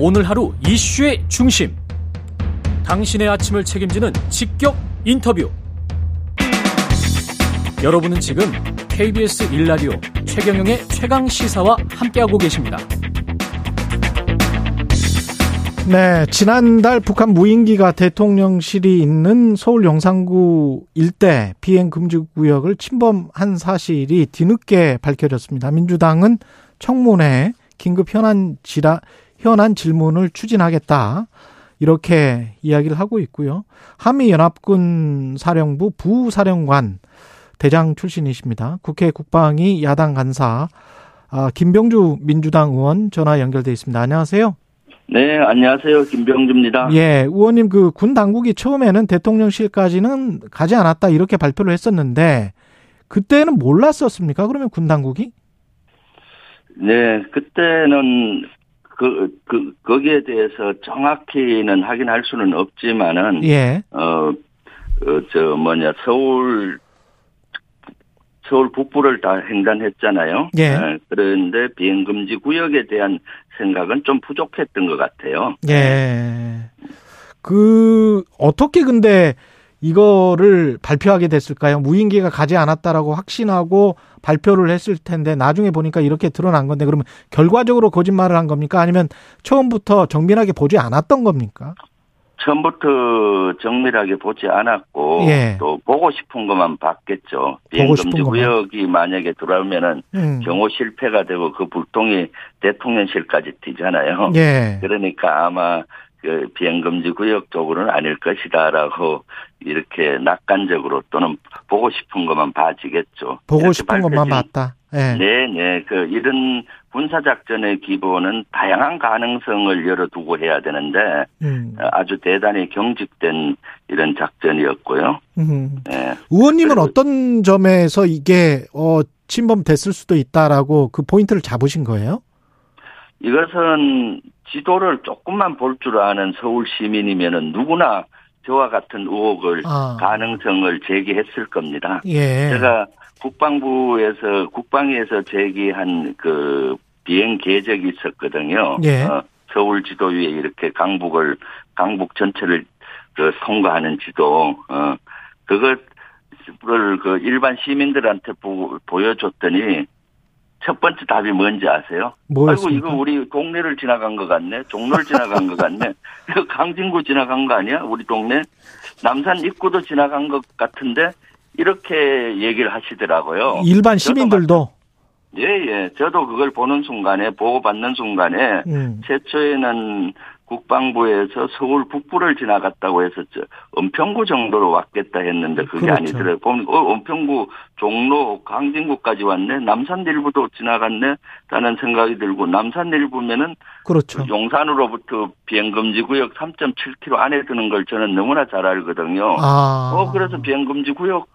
오늘 하루 이슈의 중심. 당신의 아침을 책임지는 직격 인터뷰. 여러분은 지금 KBS 1라디오 최경영의 최강 시사와 함께하고 계십니다. 네, 지난달 북한 무인기가 대통령실이 있는 서울 용산구 일대 비행 금지 구역을 침범한 사실이 뒤늦게 밝혀졌습니다. 민주당은 청문회 긴급 현안 지라 현안 질문을 추진하겠다. 이렇게 이야기를 하고 있고요. 한미연합군 사령부 부사령관 대장 출신이십니다. 국회 국방위 야당 간사 아, 김병주 민주당 의원 전화 연결돼 있습니다. 안녕하세요. 네, 안녕하세요. 김병주입니다. 예, 의원님 그 군 당국이 처음에는 대통령실까지는 가지 않았다 이렇게 발표를 했었는데 그때는 몰랐었습니까? 그러면 군 당국이? 네, 그때는 그, 그, 거기에 대해서 정확히는 확인할 수는 없지만은, 예. 어, 어, 저, 뭐냐, 서울, 서울 북부를 다 횡단했잖아요. 예. 어, 그런데 비행금지 구역에 대한 생각은 좀 부족했던 것 같아요. 예. 그 어떻게 근데 이거를 발표하게 됐을까요? 무인기가 가지 않았다라고 확신하고 발표를 했을 텐데 나중에 보니까 이렇게 드러난 건데 그러면 결과적으로 거짓말을 한 겁니까? 아니면 처음부터 정밀하게 보지 않았던 겁니까? 처음부터 정밀하게 보지 않았고 예. 또 보고 싶은 것만 봤겠죠. 비행금지. 구역이 만약에 들어오면은 음. 경호 실패가 되고 그 불똥이 대통령실까지 튀잖아요. 예. 그러니까 아마 그 비행금지 구역 쪽으로는 아닐 것이다라고 이렇게 낙관적으로 또는 보고 싶은 것만 봐지겠죠. 보고 싶은 것만 봤다. 예. 네, 네. 그 이런 군사 작전의 기본은 다양한 가능성을 열어두고 해야 되는데 음. 아주 대단히 경직된 이런 작전이었고요. 음. 네. 의원님은 어떤 점에서 이게 어 침범됐을 수도 있다라고 그 포인트를 잡으신 거예요? 이것은 지도를 조금만 볼 줄 아는 서울 시민이면은 누구나 저와 같은 의혹을 아. 가능성을 제기했을 겁니다. 예. 제가 국방부에서 국방위에서 제기한 그 비행 계획이 있었거든요. 예. 어, 서울 지도 위에 이렇게 강북을 강북 전체를 그 통과하는 지도 어 그것을 그 일반 시민들한테 보, 보여줬더니 첫 번째 답이 뭔지 아세요? 아이고 뭐였습니까? 이거 우리 동네를 지나간 것 같네. 종로를 지나간 것 같네. 이거 강진구 지나간 거 아니야? 우리 동네 남산 입구도 지나간 것 같은데 이렇게 얘기를 하시더라고요. 일반 저도 시민들도 예, 예. 저도 그걸 보는 순간에 보고 받는 순간에 음. 최초에는 국방부에서 서울 북부를 지나갔다고 저 은평구 정도로 왔겠다 했는데 그게 그렇죠. 아니더라고요. 보면 어, 은평구, 종로, 강진구까지 왔네. 남산 일부도 지나갔네. 라는 생각이 들고 남산 일부면은 그렇죠. 용산으로부터 비행금지 구역 3.7km 안에 드는 걸 저는 너무나 잘 알거든요. 아. 어, 그래서 비행금지 구역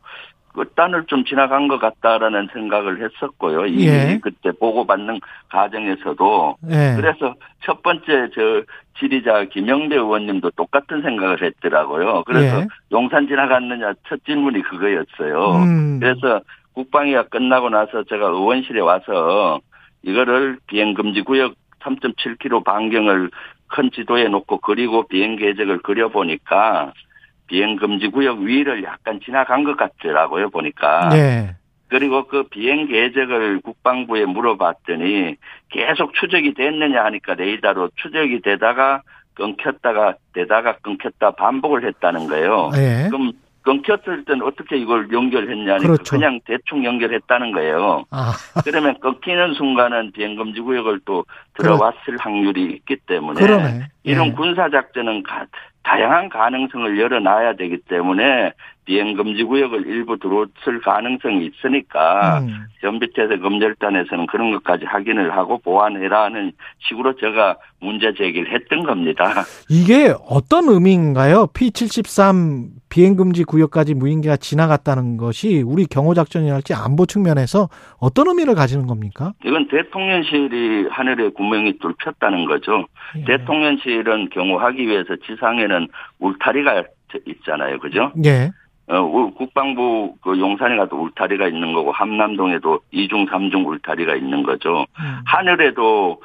끝단을 좀 지나간 것 같다라는 생각을 했었고요. 이미 예. 그때 보고받는 과정에서도. 예. 그래서 첫 번째 저 지리자 김영배 의원님도 똑같은 생각을 했더라고요. 그래서 예. 용산 지나갔느냐 첫 질문이 그거였어요. 음. 그래서 국방위가 끝나고 나서 제가 의원실에 와서 이거를 비행금지 구역 3.7km 반경을 큰 지도에 놓고 그리고 비행 계획을 그려보니까 비행금지 구역 위를 약간 지나간 것 같더라고요, 보니까. 예. 그리고 그 비행 계획을 국방부에 물어봤더니 계속 추적이 됐느냐 하니까 레이더로 추적이 되다가 끊겼다가 되다가 끊겼다 반복을 했다는 거예요. 예. 그럼 끊겼을 때는 어떻게 이걸 연결했냐니까 그렇죠. 그냥 대충 연결했다는 거예요. 아. 그러면 끊기는 순간은 비행금지 구역을 또 들어왔을 확률이 있기 때문에 그러네. 이런 예. 군사 작전은 가- 다양한 가능성을 열어놔야 되기 때문에 비행금지 구역을 일부 들어왔을 가능성이 있으니까 음. 전비태세 검열단에서는 그런 것까지 확인을 하고 보완해라는 식으로 제가 문제 제기를 했던 겁니다. 이게 어떤 의미인가요? P73 비행금지 구역까지 무인기가 지나갔다는 것이 우리 경호작전이랄지 안보 측면에서 어떤 의미를 가지는 겁니까? 이건 대통령실이 하늘에 구멍이 뚫혔다는 거죠. 예. 대통령실은 경호하기 위해서 지상에는 울타리가 있잖아요. 그죠? 예. 어, 우- 국방부 그 용산에 가도 울타리가 있는 거고 함남동에도 이중 삼중 울타리가 있는 거죠. 음. 하늘에도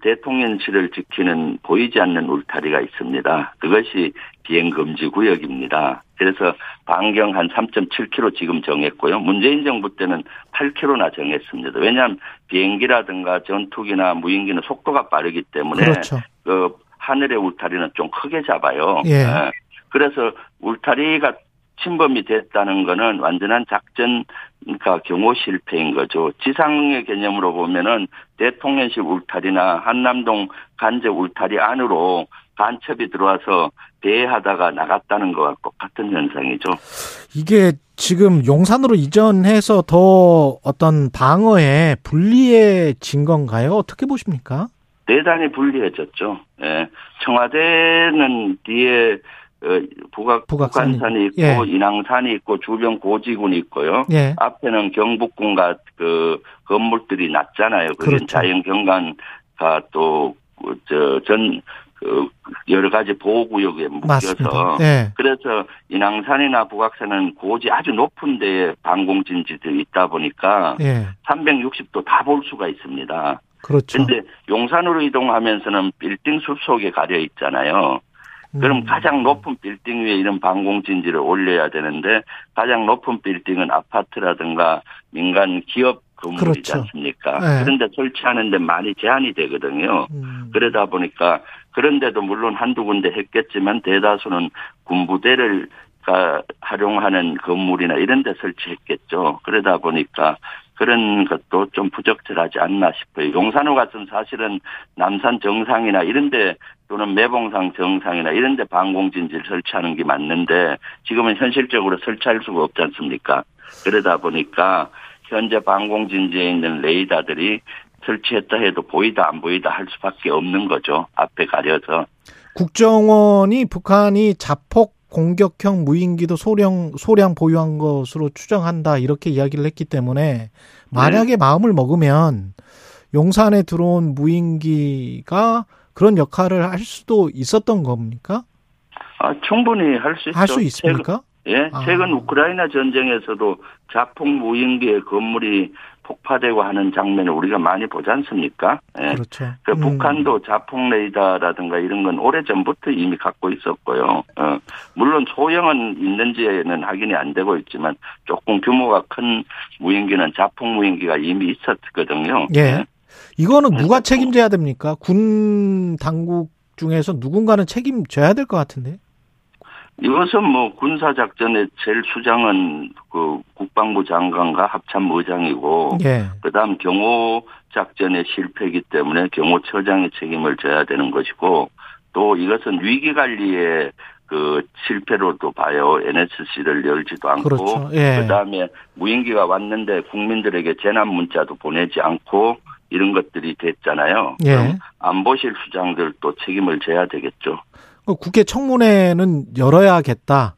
대통령실을 지키는 보이지 않는 울타리가 있습니다. 그것이 비행금지 구역입니다. 그래서 반경 한 3.7km 지금 정했고요. 문재인 정부 때는 8km나 정했습니다. 왜냐하면 비행기라든가 전투기나 무인기는 속도가 빠르기 때문에 그렇죠. 그 하늘의 울타리는 좀 크게 잡아요. 예. 예. 그래서 울타리가 침범이 됐다는 거는 완전한 작전 그러니까 경호 실패인 거죠. 지상의 개념으로 보면은 대통령실 울타리나 한남동 간제 울타리 안으로 간첩이 들어와서 배회하다가 나갔다는 것과 똑같은 현상이죠. 이게 지금 용산으로 이전해서 더 어떤 방어에 불리해진 건가요? 어떻게 보십니까? 대단히 불리해졌죠. 예. 청와대는 뒤에 어, 북악, 북악산이. 북한산이 있고 예. 인왕산이 있고 주변 고지군이 있고요. 예. 앞에는 경북군과 그 건물들이 낮잖아요. 그게 그렇죠. 자연 경관과 또저전 그 여러 가지 보호구역에 묶여서. 예. 그래서 인왕산이나 북악산은 고지 아주 높은 데에 방공진지들이 있다 보니까 예. 360도 다 볼 수가 있습니다. 그렇죠. 근데 용산으로 이동하면서는 빌딩 숲 속에 가려 있잖아요. 그럼 음. 가장 높은 빌딩 위에 이런 방공진지를 올려야 되는데 가장 높은 빌딩은 아파트라든가 민간 기업 건물이지 그렇죠. 않습니까? 네. 그런데 설치하는데 많이 제한이 되거든요. 음. 그러다 보니까 그런데도 물론 한두 군데 했겠지만 대다수는 군부대를 가 활용하는 건물이나 이런 데 설치했겠죠. 그러다 보니까 그런 것도 좀 부적절하지 않나 싶어요. 용산호 같은 사실은 남산 정상이나 이런 데 또는 매봉산 정상이나 이런 데 방공진지를 설치하는 게 맞는데 지금은 현실적으로 설치할 수가 없지 않습니까? 그러다 보니까 현재 방공진지에 있는 레이더들이 설치했다 해도 보이다 안 보이다 할 수밖에 없는 거죠. 앞에 가려서. 국정원이 북한이 자폭 공격형 무인기도 소량 소량 보유한 것으로 추정한다 이렇게 이야기를 했기 때문에 만약에 마음을 먹으면 용산에 들어온 무인기가 그런 역할을 할 수도 있었던 겁니까? 아, 충분히 할 수 있죠. 할 수 있습니까? 예, 아. 최근 우크라이나 전쟁에서도 자폭 무인기의 건물이 폭파되고 하는 장면을 우리가 많이 보지 않습니까? 예. 그렇죠. 그 음. 북한도 자폭 레이더라든가 이런 건 오래 전부터 이미 갖고 있었고요. 어, 물론 소형은 있는지는 확인이 안 되고 있지만 조금 규모가 큰 무인기는 자폭 무인기가 이미 있었거든요. 예. 이거는 누가 책임져야 됩니까? 군 당국 중에서 누군가는 책임져야 될 것 같은데. 이것은 뭐 군사작전의 제일 수장은 그 국방부 장관과 합참의장이고 예. 그다음 경호 작전의 실패이기 때문에 경호처장의 책임을 져야 되는 것이고 또 이것은 위기 관리의 그 실패로도 봐요. NSC를 열지도 않고 그렇죠. 예. 그다음에 무인기가 왔는데 국민들에게 재난 문자도 보내지 않고 이런 것들이 됐잖아요. 예. 그럼 안보실 수장들도 책임을 져야 되겠죠. 그 국회 청문회는 열어야겠다.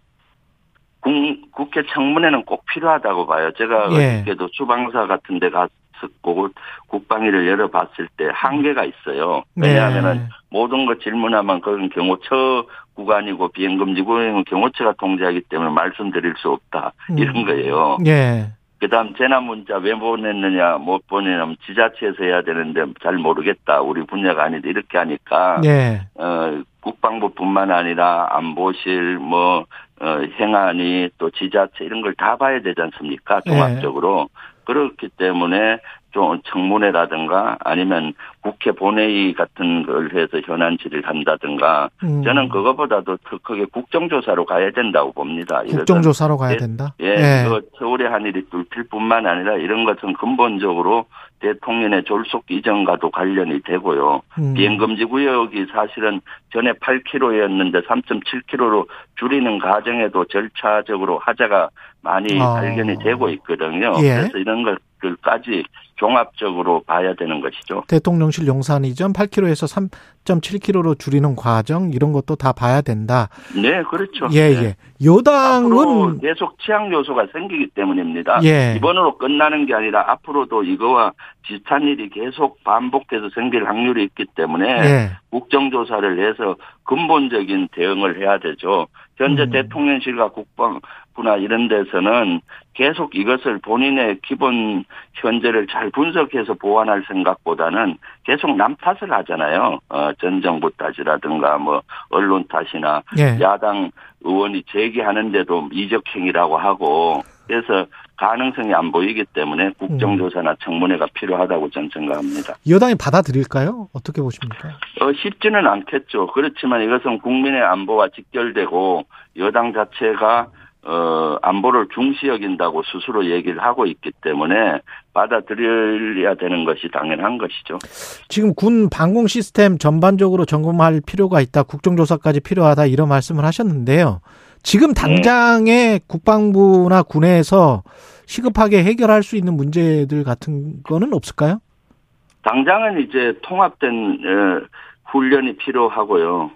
국, 국회 청문회는 꼭 필요하다고 봐요. 제가 예. 어저께도 수방사 같은 데 갔었고 국방위를 열어봤을 때 한계가 있어요. 왜냐하면은 네. 모든 것 질문하면 그건 경호처 구간이고 비행금지 구역은 경호처가 통제하기 때문에 말씀드릴 수 없다. 음. 이런 거예요. 예. 그다음 재난 문자 왜 보냈느냐 못 보내냐면 지자체에서 해야 되는데 잘 모르겠다. 우리 분야가 아닌데 이렇게 하니까 예. 어, 국방부뿐만 아니라 안보실 뭐 어, 행안이 또 지자체 이런 걸 다 봐야 되지 않습니까? 네. 종합적으로 그렇기 때문에 좀 청문회라든가 아니면 국회 본회의 같은 걸 해서 현안 질의를 한다든가 음. 저는 그거보다도 더 크게 국정조사로 가야 된다고 봅니다. 국정조사로 가야 예, 된다. 예, 그 서울의 한 일이 뚫힐 뿐만 아니라 이런 것은 근본적으로 대통령의 졸속 이전과도 관련이 되고요. 음. 비행금지 구역이 사실은 전에 8km였는데 3.7km로 줄이는 과정에도 절차적으로 하자가 많이 아. 발견이 되고 있거든요. 예. 그래서 이런 것들까지 종합적으로 봐야 되는 것이죠. 대통령실 용산 이전 8km에서 3.7km로 줄이는 과정 이런 것도 다 봐야 된다. 네, 그렇죠. 예, 네. 예. 여당은 계속 치약 요소가 생기기 때문입니다. 예. 이번으로 끝나는 게 아니라 앞으로도 이거와 비슷한 일이 계속 반복해서 생길 확률이 있기 때문에 예. 국정조사를 해서 근본적인 대응을 해야 되죠. 현재 음. 대통령실과 국방 구나 이런 데서는 계속 이것을 본인의 기본 현재를 잘 분석해서 보완할 생각보다는 계속 남 탓을 하잖아요. 어, 전 정부 탓이라든가 뭐 언론 탓이나 예. 야당 의원이 제기하는데도 이적행위라고 하고 그래서 가능성이 안 보이기 때문에 국정조사나 청문회가 필요하다고 저는 생각합니다. 여당이 받아들일까요? 어떻게 보십니까? 어, 쉽지는 않겠죠. 그렇지만 이것은 국민의 안보와 직결되고 여당 자체가 어, 안보를 중시 여긴다고 스스로 얘기를 하고 있기 때문에 받아들여야 되는 것이 당연한 것이죠. 지금 군 방공 시스템 전반적으로 점검할 필요가 있다. 국정조사까지 필요하다. 이런 말씀을 하셨는데요. 지금 당장의 국방부나 군에서 시급하게 해결할 수 있는 문제들 같은 거는 없을까요? 당장은 이제 통합된 어, 훈련이 필요하고요.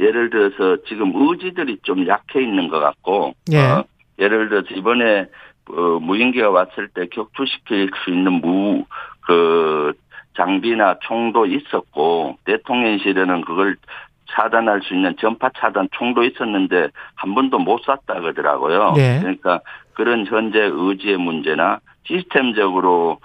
어, 예를 들어서 지금 의지들이 좀 약해 있는 것 같고, 예. 어, 예를 들어서 이번에 어, 무인기가 왔을 때 격투시킬 수 있는 무, 그, 장비나 총도 있었고, 대통령실에는 그걸 차단할 수 있는 전파 차단 총도 있었는데, 한 번도 못 쐈다 그러더라고요. 예. 그러니까 그런 현재 의지의 문제나 시스템적으로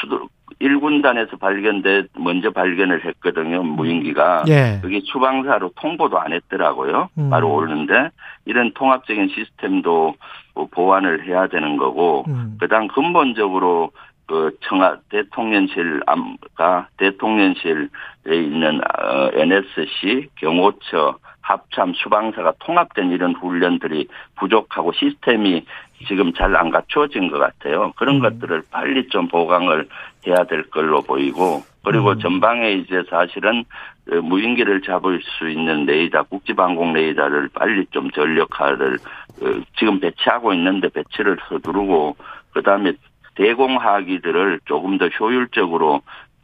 수도, 1군단에서 발견돼, 먼저 발견을 했거든요, 무인기가. 예. 그게 수방사로 통보도 안 했더라고요. 음. 바로 오는데 이런 통합적인 시스템도 뭐 보완을 해야 되는 거고 음. 그다음 근본적으로 그 청와 대통령실 암가 대통령실에 있는 어, NSC 경호처 합참 수방사가 통합된 이런 훈련들이 부족하고 시스템이 지금 잘 안 갖추어진 것 같아요. 그런 음. 것들을 빨리 좀 보강을 해야 될 걸로 보이고 그리고 음. 전방에 이제 사실은 어, 무인기를 잡을 수 있는 레이더, 국지방공 레이더를 빨리 좀 전력화를 어, 지금 배치하고 있는데 배치를 서두르고 그다음에 대공하기들을 조금 더 효율적으로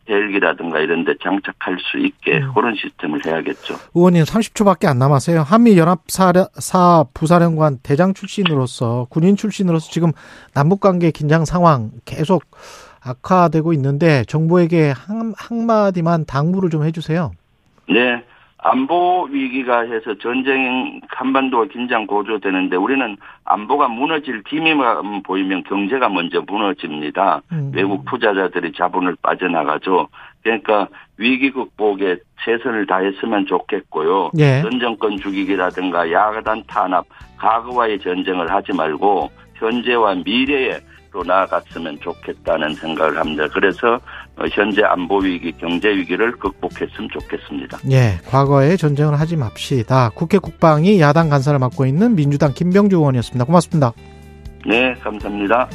헬기라든가 이런 데 장착할 수 있게 음. 그런 시스템을 해야겠죠. 의원님 30초밖에 안 남았어요. 한미연합사 부사령관 대장 출신으로서 군인 출신으로서 지금 남북관계 긴장 상황 계속 악화되고 있는데 정부에게 한, 한마디만 당부를 좀 해주세요. 네. 안보 위기가 해서 전쟁 한반도가 긴장 고조되는데 우리는 안보가 무너질 기미만 보이면 경제가 먼저 무너집니다. 음. 외국 투자자들이 자본을 빠져나가죠. 그러니까 위기 극복에 최선을 다했으면 좋겠고요. 예. 전 정권 죽이기라든가 야단 탄압, 과거와의 전쟁을 하지 말고 현재와 미래로 나아갔으면 좋겠다는 생각을 합니다. 그래서 어, 현재 안보 위기, 경제 위기를 극복했으면 좋겠습니다. 예, 과거에 전쟁을 하지 맙시다. 국회 국방위 야당 간사를 맡고 있는 민주당 김병주 의원이었습니다. 고맙습니다. 네, 감사합니다.